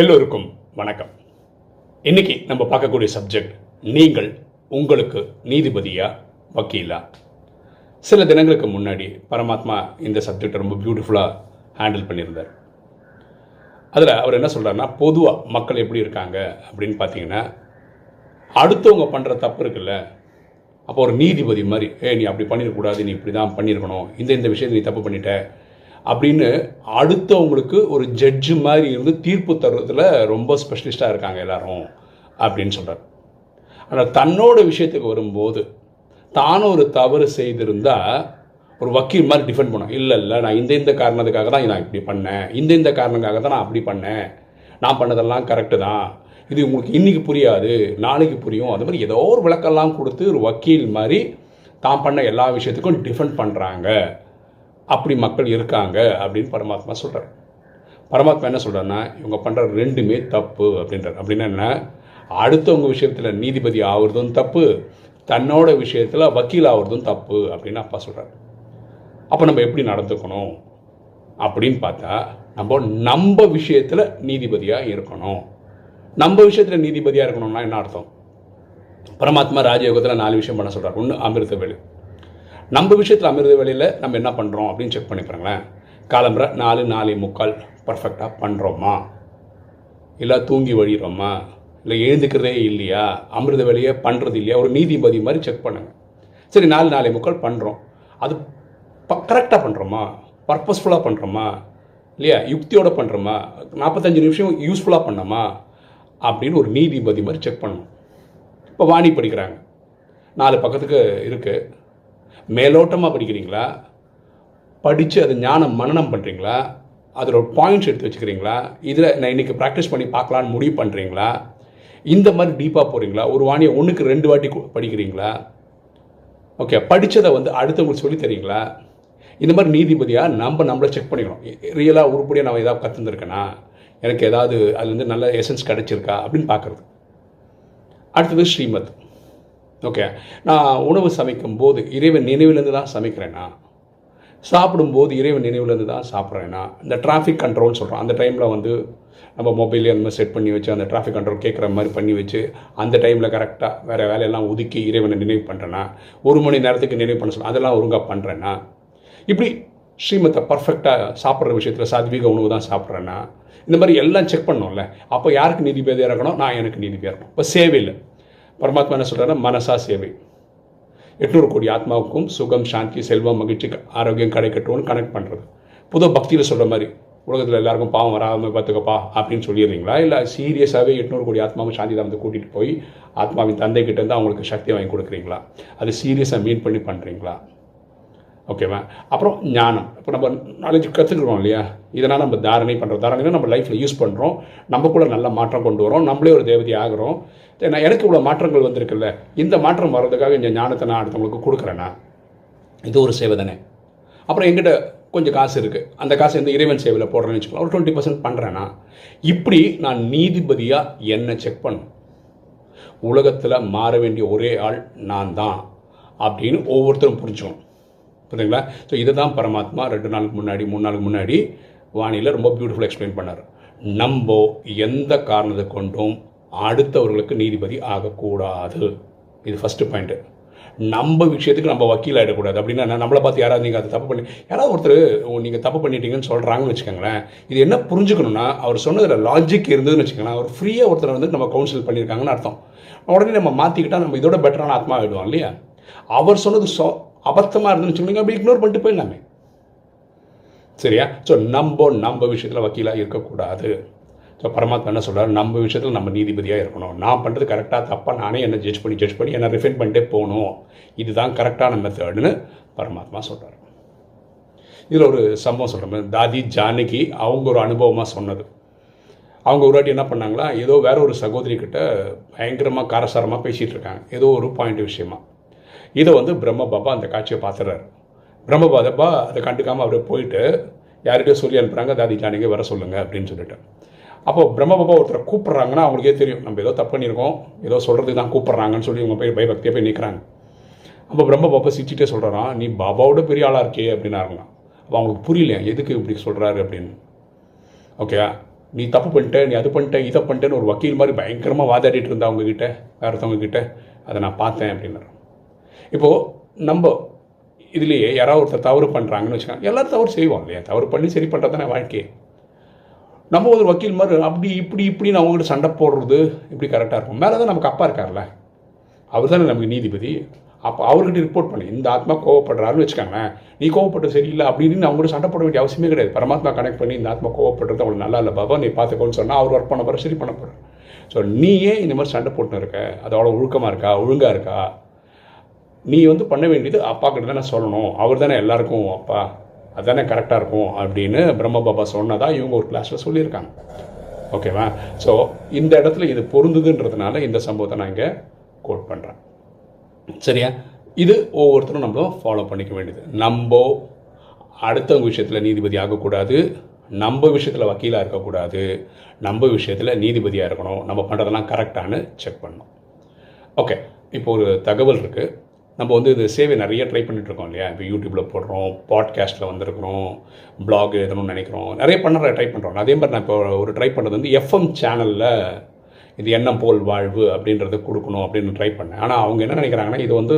எல்லோருக்கும் வணக்கம். இன்னைக்கு நம்ம பார்க்கக்கூடிய சப்ஜெக்ட் நீங்கள் உங்களுக்கு நீதிபதியா வக்கீலா? சில தினங்களுக்கு முன்னாடி பரமாத்மா இந்த சப்ஜெக்டை ரொம்ப பியூட்டிஃபுல்லாக ஹேண்டில் பண்ணியிருந்தார். அதில் அவர் என்ன சொல்றாருன்னா பொதுவாக மக்கள் எப்படி இருக்காங்க அப்படின்னு பார்த்தீங்கன்னா அடுத்தவங்க பண்ணுற தப்பு இருக்குல்ல அப்போ ஒரு நீதிபதி மாதிரி ஏ நீ அப்படி பண்ணிடக்கூடாது நீ இப்படி தான் பண்ணியிருக்கணும் இந்த இந்த விஷயத்தை நீ தப்பு பண்ணிட்ட அப்படின்னு அடுத்தவங்களுக்கு ஒரு ஜட்ஜு மாதிரி இருந்து தீர்ப்பு தருவதில் ரொம்ப ஸ்பெஷலிஸ்ட்டாக இருக்காங்க எல்லாரும் அப்படின்னு சொல்கிறார் ஆனால் தன்னோட விஷயத்துக்கு வரும்போது தான் ஒரு தவறு செய்திருந்தால் ஒரு வக்கீல் மாதிரி டிஃபெண்ட் பண்ணும் இல்லை இல்லை நான் இந்த இந்த காரணத்துக்காக தான் நான் இப்படி பண்ணேன். இந்த இந்த காரணத்துக்காக தான் நான் அப்படி பண்ணேன். நான் பண்ணதெல்லாம் கரெக்டு தான். இது உங்களுக்கு இன்றைக்கி புரியாது நாளைக்கு புரியும். அது மாதிரி ஏதோ ஒரு விளக்கெல்லாம் கொடுத்து ஒரு வக்கீல் மாதிரி தான் பண்ண எல்லா விஷயத்துக்கும் டிஃபெண்ட் பண்ணுறாங்க அப்படி மக்கள் இருக்காங்க அப்படின்னு பரமாத்மா சொல்கிறார் பரமாத்மா என்ன சொல்கிறாருன்னா இவங்க பண்ணுற ரெண்டுமே தப்பு அப்படின்றார். அப்படின்னா என்ன? அடுத்தவங்க விஷயத்தில் நீதிபதி ஆகுறதும் தப்பு தன்னோட விஷயத்தில் வக்கீல் ஆகுறதும் தப்பு அப்படின்னு அப்பா சொல்கிறார் அப்போ நம்ம எப்படி நடந்துக்கணும் அப்படின்னு பார்த்தா நம்ம நம்ம விஷயத்தில் நீதிபதியாக இருக்கணும். நம்ம விஷயத்தில் நீதிபதியாக இருக்கணும்னா என்ன அர்த்தம்? பரமாத்மா ராஜயோகத்தில் நாலு விஷயம் பண்ண சொல்கிறார் ஒன்று அமிர்த வேலு நம்ம விஷயத்தில் அமிர்த வேலையில் நம்ம என்ன பண்ணுறோம் அப்படின்னு செக் பண்ணி பாருங்களேன். காலம்புற நாலு நாலு முக்கால் பர்ஃபெக்டாக பண்ணுறோமா இல்லை தூங்கி வழிகிறோமா இல்லை எழுந்துக்கிறதே இல்லையா? அமிர்த வேலையை பண்ணுறது இல்லையா? ஒரு நீதிபதி மாதிரி செக் பண்ணுங்கள் சரி நாலு நாலு முக்கால் பண்ணுறோம் அது ப கரெக்டாக பண்ணுறோமா பர்பஸ்ஃபுல்லாக பண்ணுறோமா இல்லையா? யுக்தியோடு பண்ணுறோமா நாற்பத்தஞ்சு நிமிஷம் யூஸ்ஃபுல்லாக பண்ணோமா? அப்படின்னு ஒரு நீதிபதி மாதிரி செக் பண்ணணும். இப்போ வாணி படிக்கிறாங்க. நாலு பக்கத்துக்கு இருக்குது மேலோட்டமாக படிக்கிறீங்களா? படித்து அது ஞானம் மனனம் பண்ணுறீங்களா அதில் ஒரு பாயிண்ட்ஸ் எடுத்து வச்சுக்கிறீங்களா? இதில் நான் இன்றைக்கி ப்ராக்டிஸ் பண்ணி பார்க்கலான்னு முடிவு பண்ணுறீங்களா இந்த மாதிரி டீப்பாக போகிறீங்களா ஒரு வாணியை ஒன்றுக்கு ரெண்டு வாட்டி படிக்கிறீங்களா? ஓகே படித்ததை வந்து அடுத்தவங்களுக்கு சொல்லி தரீங்களா? இந்த மாதிரி நீதிபதியாக நம்ம நம்மளை செக் பண்ணிக்கணும். ரியலாக உருப்படியாக நான் ஏதாவது கற்றுந்துருக்கேனா எனக்கு ஏதாவது அதுலேருந்து நல்ல எசன்ஸ் கிடச்சிருக்கா? அப்படின்னு பார்க்குறது. அடுத்தது ஸ்ரீமத். ஓகே நான் உணவு சமைக்கும் போது இறைவன் நினைவிலேருந்து தான் சமைக்கிறேன்னா சாப்பிடும்போது இறைவன் நினைவிலேருந்து தான் சாப்பிட்றேன்னா இந்த டிராஃபிக் கண்ட்ரோல்னு சொல்கிறோம் அந்த டைமில் வந்து நம்ம மொபைலே அந்த மாதிரி செட் பண்ணி வச்சு அந்த டிராஃபிக் கண்ட்ரோல் கேட்குற மாதிரி பண்ணி வச்சு அந்த டைமில் கரெக்டாக வேறு வேலையெல்லாம் ஒதுக்கி இறைவனை நினைவு பண்ணுறேன்னா ஒரு மணி நேரத்துக்கு நினைவு பண்ண சொல்ல அதெல்லாம் ஒழுங்காக பண்ணுறேன்னா இப்படி ஸ்ரீமத்தை பர்ஃபெக்டாக சாப்பிட்ற விஷயத்தில் சாத்வீக உணவு தான் சாப்பிட்றேன்னா இந்த மாதிரி எல்லாம் செக் பண்ணோம்ல. அப்போ யாருக்கு நீதிபதியாக இருக்கணும்? நான் எனக்கு நீதிபதியாக இருக்கணும். இப்போ சேவையில். பரமாத்மா என்ன சொல்கிறாருன்னா மனசா சேவை. எட்நூறு கோடி ஆத்மாவுக்கும் சுகம் சாந்தி செல்வம் மகிழ்ச்சி ஆரோக்கியம் கிடைக்கட்டும்னு கனெக்ட் பண்ணுறது புது பக்தியில் சொல்கிற மாதிரி உலகத்தில் எல்லாருக்கும் பாவம் வராமல் பார்த்துக்கப்பா அப்படின்னு சொல்லிடுறீங்களா? இல்லை சீரியஸாகவே எட்நூறு கோடி ஆத்மாவும் சாந்தி தான் வந்து கூட்டிகிட்டு போய் ஆத்மாவின் தந்தைக்கிட்டேருந்து இருந்து அவங்களுக்கு சக்தி வாங்கி கொடுக்குறீங்களா? அது சீரியஸாக மீன் பண்ணி பண்ணுறீங்களா ஓகேவா அப்புறம் ஞானம். இப்போ நம்ம நாலேஜ் கற்றுக்குறோம் இல்லையா? இதனால் நம்ம தாரணை பண்ணுறோம் தாரணைனா நம்ம லைஃப்பில் யூஸ் பண்ணுறோம் நமக்குள்ள நல்ல மாற்றம் கொண்டு வரோம் நம்மளே ஒரு தேவதை ஆகிறோம். நான் எனக்கு இவ்வளோ மாற்றங்கள் வந்திருக்குல்ல. இந்த மாற்றம் வர்றதுக்காக இந்த ஞானத்தை நான் அடுத்தவங்களுக்கு கொடுக்குறேன்னா இது ஒரு சேவை தானே. அப்புறம் எங்கிட்ட கொஞ்சம் காசு இருக்குது அந்த காசு இந்த இறைவன் சேவையில் போடுறேன்னு வச்சுக்கலாம் ஒரு டுவெண்ட்டி பர்சன்ட் பண்ணுறேன்னா இப்படி நான் நீதிபதியாக என்னை செக் பண்ணும் உலகத்தில் மாற வேண்டிய ஒரே ஆள் நான் தான் அப்படின்னு ஒவ்வொருத்தரும் புரிஞ்சுக்கணும். புரியுதுங்களா? ஸோ இதை தான் பரமாத்மா. ரெண்டு நாளுக்கு முன்னாடி மூணு நாளுக்கு முன்னாடி வானியில் ரொம்ப பியூட்டிஃபுல் எக்ஸ்பிளைன் பண்ணார். நம்ம எந்த காரணத்தை கொண்டும் அடுத்தவர்களுக்கு நீதிபதி ஆகக்கூடாது. இது ஃபஸ்ட்டு பாயிண்ட்டு நம்ம விஷயத்துக்கு நம்ம வக்கீல் ஆகிடக்கூடாது அப்படின்னா நம்மளை பார்த்து யாராவது நீங்கள் அதை தப்பு பண்ணி யாராவது ஒருத்தர் நீங்கள் தப்பு பண்ணிட்டீங்கன்னு சொல்கிறாங்கன்னு வச்சுக்கோங்களேன் இது என்ன புரிஞ்சுக்கணும்னா அவர் சொன்னதில் லாஜிக் இருந்ததுன்னு வச்சுக்கோங்களேன் அவர் ஃப்ரீயாக ஒருத்தர் வந்து நம்ம கவுன்சில் பண்ணியிருக்காங்கன்னு அர்த்தம். உடனே நம்ம மாற்றிக்கிட்டால் நம்ம இதோட பெட்டரான ஆத்மா ஆகிடுவோம் இல்லையா? அவர் சொன்னது சொ அபத்தமாக இருந்துன்னு வச்சுக்கோங்க அப்படி இக்னோர் பண்ணிட்டு போயிடலாமே. சரியா? ஸோ நம்ம நம்ம விஷயத்தில் வக்கீலாக இருக்கக்கூடாது. ஸோ பரமாத்மா என்ன சொல்கிறார் நம்ம விஷயத்தில் நம்ம நீதிபதியாக இருக்கணும். நான் பண்ணுறது கரெக்டாக தப்பாக நானே என்ன ஜட்ஜ் பண்ணி ஜட்ஜ் பண்ணி என்ன ரிஃபைன் பண்ணிட்டே போகணும். இதுதான் கரெக்டான மெத்தடுன்னு பரமாத்மா சொல்கிறார் இதில் ஒரு சம்பவம் சொல்கிறேன் தாதி ஜானகி அவங்க ஒரு அனுபவமாக சொன்னது. அவங்க ஒரு வாட்டி என்ன பண்ணாங்களா? ஏதோ வேற ஒரு சகோதரி கிட்ட பயங்கரமாக காரசாரமாக பேசிகிட்டு இருக்காங்க. ஏதோ ஒரு பாயிண்ட் விஷயமா. இதை வந்து பிரம்ம பாபா அந்த காட்சியை பார்த்துறாரு பிரம்ம பாபா அதை கண்டுக்காமல் அவர் போயிட்டு யார்கிட்டயோ சொல்லி அனுப்புகிறாங்க தாதி நீங்கள் வர சொல்லுங்க அப்படின்னு சொல்லிட்டு. அப்போ பிரம்ம பாபா ஒருத்தரை கூப்பிட்றாங்கன்னா அவங்களுக்கே தெரியும் நம்ம ஏதோ தப்பு பண்ணியிருக்கோம் ஏதோ சொல்கிறதுக்கு தான் கூப்பிட்றாங்கன்னு சொல்லி இவங்க போய் பயபக்தியாக போய் நிற்கிறாங்க அப்போ பிரம்ம பாப்பா சிரிச்சிட்டே சொல்கிறாராம் நீ பாபாவோட பெரிய ஆளாக இருக்கே அப்படின்னாருங்களாம் அப்போ அவங்களுக்கு புரியல எதுக்கு இப்படி சொல்கிறாரு அப்படின்னு. ஓகே நீ தப்பு பண்ணிட்ட நீ அது பண்ணிட்ட இதை பண்ணிட்டேன்னு ஒரு வக்கீல் மாதிரி பயங்கரமாக வாதாடிட்டு இருந்தா அவங்கக்கிட்ட வேறு ஒருத்தவங்க அதை நான் பார்த்தேன் அப்படின்னாரு இப்போது நம்ம இதுலேயே யாராவது ஒருத்தர் தவறு பண்ணுறாங்கன்னு வச்சுக்கோங்க. எல்லோரும் தவறு செய்வோம் இல்லையா? தவறு பண்ணி சரி பண்ணுறது தானே வாழ்க்கையே நம்ம ஒரு வக்கீல் மாதிரி அப்படி இப்படி இப்படின்னு அவங்ககிட்ட சண்டை போடுறது இப்படி கரெக்டாக இருக்கும். மேலே தான் நமக்கு அப்பா இருக்கார்ல அவர் தானே நமக்கு நீதிபதி. அப்போ அவர்கிட்ட ரிப்போர்ட் பண்ணி. இந்த ஆத்மா கோவப்படுறாருன்னு வச்சுக்காங்களேன். நீ கோவப்பட்டு சரியில்லை அப்படின்னு அவங்கள்ட்ட சண்டை போட வேண்டிய அவசியமே கிடையாது. பரமாத்மா கனெக்ட் பண்ணி இந்த ஆத்மா கோவப்படுறது அவங்களுக்கு நல்லா இல்லை பாபா நீ பார்த்துக்கோன்னு சொன்னால் அவர் ஒர்க் பண்ண போகிற சரி பண்ண போகிறேன் ஸோ நீயே இந்த மாதிரி சண்டை போட்டுன்னு இருக்க. அது அவ்வளோ ஒழுக்கமாக இருக்கா? ஒழுங்காக இருக்கா? நீ வந்து பண்ண வேண்டியது அப்பா கிட்ட தானே சொல்லணும். அவர் தானே எல்லாருக்கும் அப்பா அதுதானே கரெக்டாக இருக்கும் அப்படின்னு பிரம்ம பாபா சொன்னதாக இவங்க ஒரு கிளாஸில் சொல்லியிருக்காங்க. ஓகேவா? ஸோ இந்த இடத்துல இது பொருந்துதுன்றதுனால இந்த சம்பவத்தை நான் இங்கே கோட் பண்ணுறேன் சரியா? இது ஒவ்வொருத்தரும் நம்ம ஃபாலோ பண்ணிக்க வேண்டியது. நம்ம அடுத்தவங்க விஷயத்தில் நீதிபதி ஆகக்கூடாது. நம்ம விஷயத்தில் வக்கீலாக இருக்கக்கூடாது. நம்ம விஷயத்தில் நீதிபதியாக இருக்கணும். நம்ம பண்ணுறதெல்லாம் கரெக்டானு செக் பண்ணணும். ஓகே இப்போ ஒரு தகவல் இருக்குது நம்ம வந்து இது சேவை நிறைய ட்ரை பண்ணிட்டு இருக்கோம் இல்லையா? இப்போ யூடியூப்பில் போடுறோம் பாட்காஸ்ட்டில் வந்திருக்கிறோம் பிளாக் எழுதணும்னு நினைக்கிறோம். நிறைய பண்ணுற ட்ரை பண்ணுறோம் அதே மாதிரி நான் இப்போ ஒரு ட்ரை பண்ணுறது வந்து எஃப்எம் சேனலில் இது எண்ணம் போல் வாழ்வு அப்படின்றத கொடுக்கணும் அப்படின்னு ட்ரை பண்ணேன். ஆனால் அவங்க என்ன நினைக்கிறாங்கன்னா இது வந்து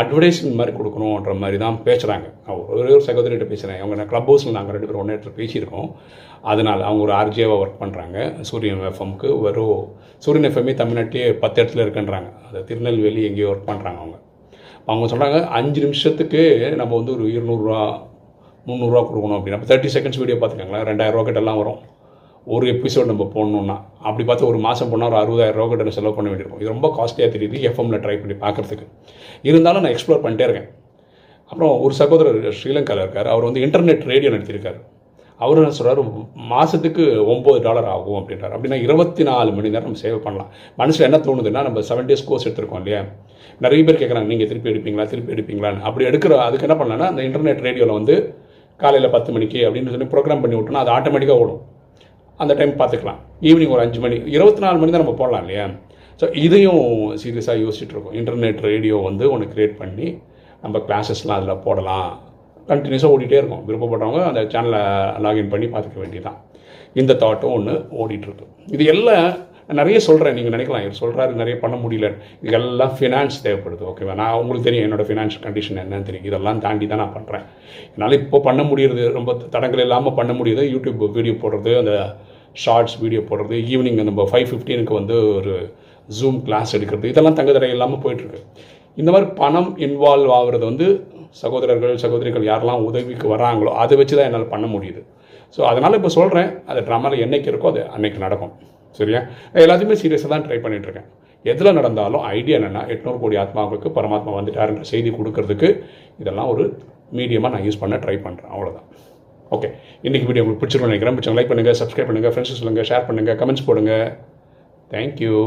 அட்வர்டைஸ்மெண்ட் மாதிரி கொடுக்கணுன்ற மாதிரி தான் பேசுகிறாங்க ஒரே ஒரு சகோதரிகிட்ட பேசுகிறேன் அவங்க க்ளப் ஹவுஸில் நாங்கள் ரெண்டு பேரும் ஒன்றே இடத்துல பேசியிருக்கோம். அதனால் அவங்க ஒரு ஆர்ஜேவாக ஒர்க் பண்ணுறாங்க சூரியன் எஃப்எம்க்கு வெறும் சூரியன் எஃப்எம்மே தமிழ்நாட்டிலே பத்து இடத்துல இருக்குன்றாங்க. அது திருநெல்வேலி எங்கேயோ ஒர்க் பண்ணுறாங்க அவங்க. அவங்க சொல்கிறாங்க அஞ்சு நிமிஷத்துக்கு நம்ம வந்து ஒரு இருநூறுவா முந்நூறுரூவா கொடுக்கணும் அப்படின்னா இப்போ தேர்ட்டி செகண்ட்ஸ் வீடியோ பார்த்துக்கோங்களேன் ரெண்டாயிரரூவா கிட்டலாம் வரும். ஒரு எபிசோட் நம்ம போடணுன்னா அப்படி பார்த்து ஒரு மாதம் போனால் ஒரு அறுபதாயிரம் ரூபா கிட்ட செலவு பண்ண வேண்டியிருக்கும். இது ரொம்ப காஸ்ட்லியாக தெரியுது எஃப்எம்ல ட்ரை பண்ணி பார்க்குறதுக்கு. இருந்தாலும் நான் எக்ஸ்ப்ளோர் பண்ணிட்டே இருக்கேன். அப்புறம் ஒரு சகோதரர் ஸ்ரீலங்காவில் இருக்கார். அவர் வந்து இன்டர்நெட் ரேடியோ நடத்தியிருக்காரு அவர் என்ன சொல்கிறார் மாதத்துக்கு ஒம்பது டாலர் ஆகும் அப்படின்றார். அப்படின்னா இருபத்தி நாலு மணி நேரம் நம்ம சேவ் பண்ணலாம். மனசில் என்ன தோணுதுன்னா நம்ம செவன் டேஸ் கோர்ஸ் எடுத்திருக்கோம் இல்லையா? நிறைய பேர் கேட்குறாங்க நீங்கள் திருப்பி எடுப்பீங்களா திருப்பி எடுப்பீங்களான்னு. அப்படி எடுக்கிற அதுக்கு என்ன பண்ணலாம்னா அந்த இன்டர்நெட் ரேடியோவில் வந்து காலையில் பத்து மணிக்கு அப்படின்னு சொல்லி ப்ரோக்ராம் பண்ணி விட்டோம்னா அது ஆட்டோமேட்டிக்காக ஓடும். அந்த டைம் பார்த்துக்கலாம். ஈவினிங் ஒரு அஞ்சு மணி இருபத்தி நாலு மணி தான் நம்ம போடலாம் இல்லையா? ஸோ இதையும் சீரியஸாக யோசிச்சுட்டு இருக்கோம். இன்டர்நெட் ரேடியோ வந்து ஒன்று க்ரியேட் பண்ணி நம்ம கிளாஸஸ்லாம் அதில் போடலாம். கண்டினியூஸாக ஓடிட்டே இருக்கும். விருப்பப்பட்டவங்க அந்த சேனலை லாகின் பண்ணி பார்த்துக்க வேண்டியதான் இந்த தாட்டும் ஒன்று ஓடிட்டுருக்கு இது எல்லாம் நிறைய சொல்கிறேன் நீங்கள் நினைக்கலாம். இவர் சொல்கிறாரு நிறைய பண்ண முடியல. இதெல்லாம் ஃபினான்ஸ் தேவைப்படுது ஓகேவா நான் உங்களுக்கு தெரியும் என்னோட ஃபினான்ஸ் கண்டிஷன் என்னன்னு தெரியும். இதெல்லாம் தாண்டி தான் நான் பண்ணுறேன் என்னால் இப்போ பண்ண முடியுறது ரொம்ப தடங்கள் இல்லாமல் பண்ண முடியுது யூடியூப் வீடியோ போடுறது அந்த ஷார்ட்ஸ் வீடியோ போடுறது ஈவினிங் நம்ம ஃபைவ் ஃபிஃப்டீனுக்கு வந்து ஒரு ஜூம் கிளாஸ் எடுக்கிறது இதெல்லாம் தங்குதடை இல்லாமல் போயிட்டுருக்கு. இந்த மாதிரி பணம் இன்வால்வ் ஆகிறது வந்து சகோதரர்கள் சகோதரிகள் யாரெல்லாம் உதவிக்கு வராங்களோ அதை வச்சு தான் என்னால் பண்ண முடியுது. ஸோ அதனால் இப்போ சொல்கிறேன் அது ட்ராமாவில் என்றைக்கு இருக்கோ அது அன்னைக்கு நடக்கும். சரியா? எல்லாத்தையுமே சீரியஸாக தான் ட்ரை பண்ணிகிட்ருக்கேன் எதில் நடந்தாலும் ஐடியா என்னென்னா எட்நூறு கோடி ஆத்மாவுக்கு பரமாத்மா வந்துட்டாருன்ற செய்தி கொடுக்கறதுக்கு இதெல்லாம் ஒரு மீடியமாக நான் யூஸ் பண்ண ட்ரை பண்ணுறேன் அவ்வளோதான் ஓகே இன்றைக்கி வீடியோ உங்களுக்கு பிடிச்சிருக்கோம் நினைக்கிறேன். பிடிச்சவங்க லைக் பண்ணுங்கள் சப்ஸ்கிரைப் பண்ணுங்கள் ஃப்ரெண்ட்ஸ் சொல்லுங்கள் ஷேர் பண்ணுங்கள் கமெண்ட்ஸ் போடுங்க. தேங்க்யூ